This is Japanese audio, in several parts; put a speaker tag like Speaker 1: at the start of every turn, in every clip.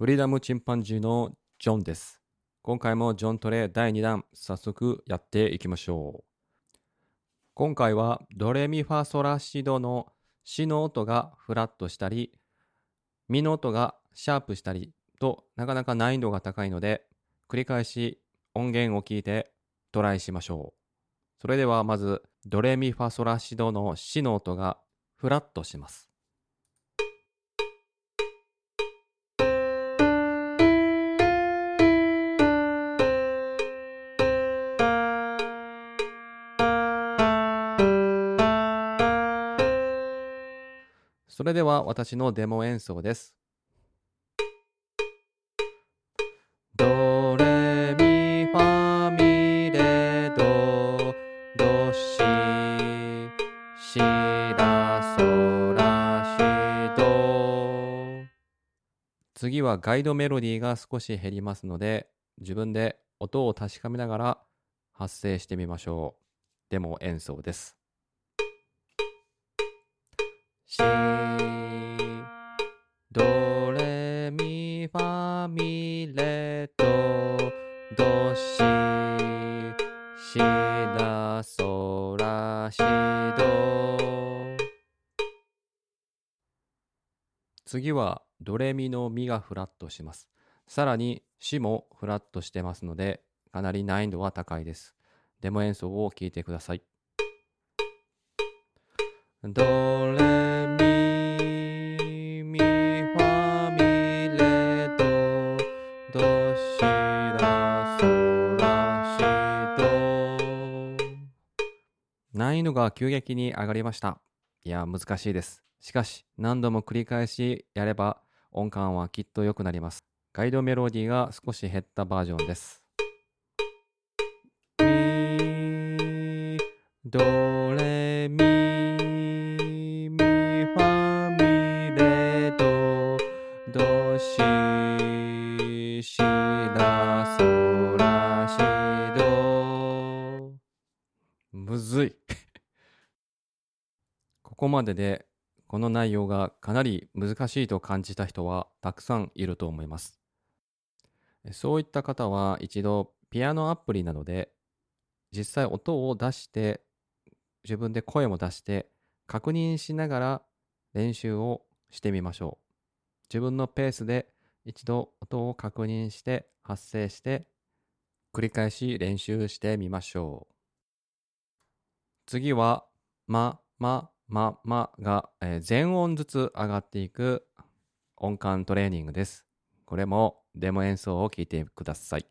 Speaker 1: フリーダムチンパンジーのジョンです。今回もジョントレ第2弾、早速やっていきましょう。今回はドレミファソラシドのシの音がフラットしたり、ミの音がシャープしたりとなかなか難易度が高いので、繰り返し音源を聞いてトライしましょう。それではまずドレミファソラシドのシの音がフラットします。それでは私のデモ演奏です。ドレミファミレドドシシラソラシド次はガイドメロディーが少し減りますので自分で音を確かめながら発声してみましょう。デモ演奏です。シドレミファミレドドシシラソラシド次はドレミのミがフラットします。さらにシもフラットしてますのでかなり難易度は高いです。デモ演奏を聴いてください。ドレミミファミレドドシラソラシド難易度が急激に上がりました。いや、難しいです。しかし、何度も繰り返しやれば音感はきっと良くなります。ガイドメロディーが少し減ったバージョンです。ミドレミミドドシシラソラシドむずい。ここまででこの内容がかなり難しいと感じた人はたくさんいると思います。そういった方は一度ピアノアプリなどで実際音を出して自分で声も出して確認しながら練習をしてみましょう。自分のペースで一度音を確認して発声して繰り返し練習してみましょう。次はままままが、え全音ずつ上がっていく音感トレーニングです。これもデモ演奏を聞いてください。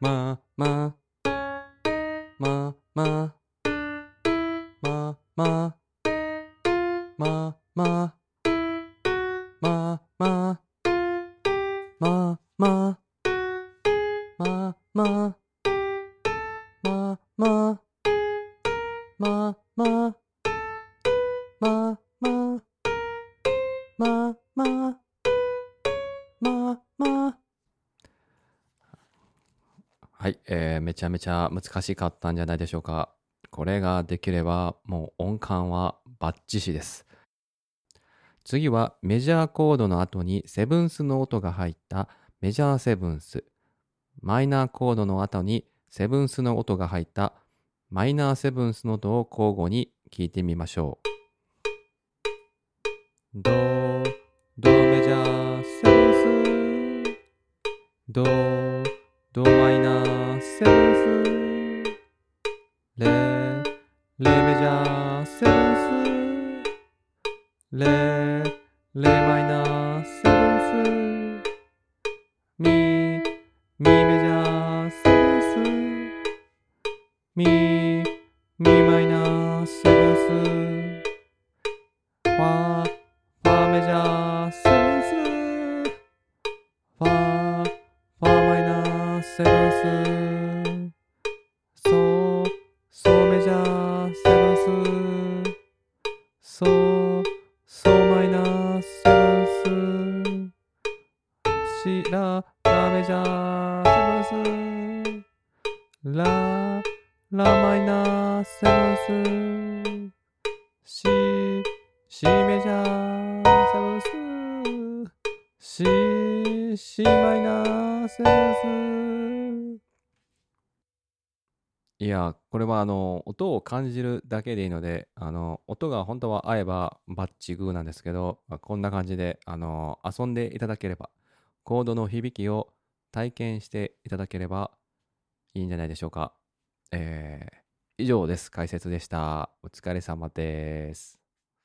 Speaker 1: まままままままあま。あまあまあまあまま。まま。まま。まま。まま。まま。まま。まま。はい、えーめちゃめちゃ難しかったんじゃないでしょうか。これができればもう音感はバッチシです。次はメジャーコードの後にセブンスの音が入ったメジャーセブンス。マイナーコードの後にセブンスの音が入ったマイナーセブンスの音を交互に聞いてみましょう。ド、ドメジャーセブンス？ド、ドマイナーセブンス？レ、レメジャーセブンス？ファ、ファメジャーセブンス。ファ、ファマイナーセブンス。ソ、ソメジャーセブンス。ソ、ソマイナーセブンス。シラ、ラメジャーセブンス。ラ、ラマイナーセブンス。シ、メジャセブンス C、C マイナーセブンスいや、これはあの、音を感じるだけでいいので、あの、音が本当は合えばバッチグーなんですけど、こんな感じで、あの、遊んでいただければ、コードの響きを体験していただければいいんじゃないでしょうか。えー、以上です。解説でした。お疲れ様です。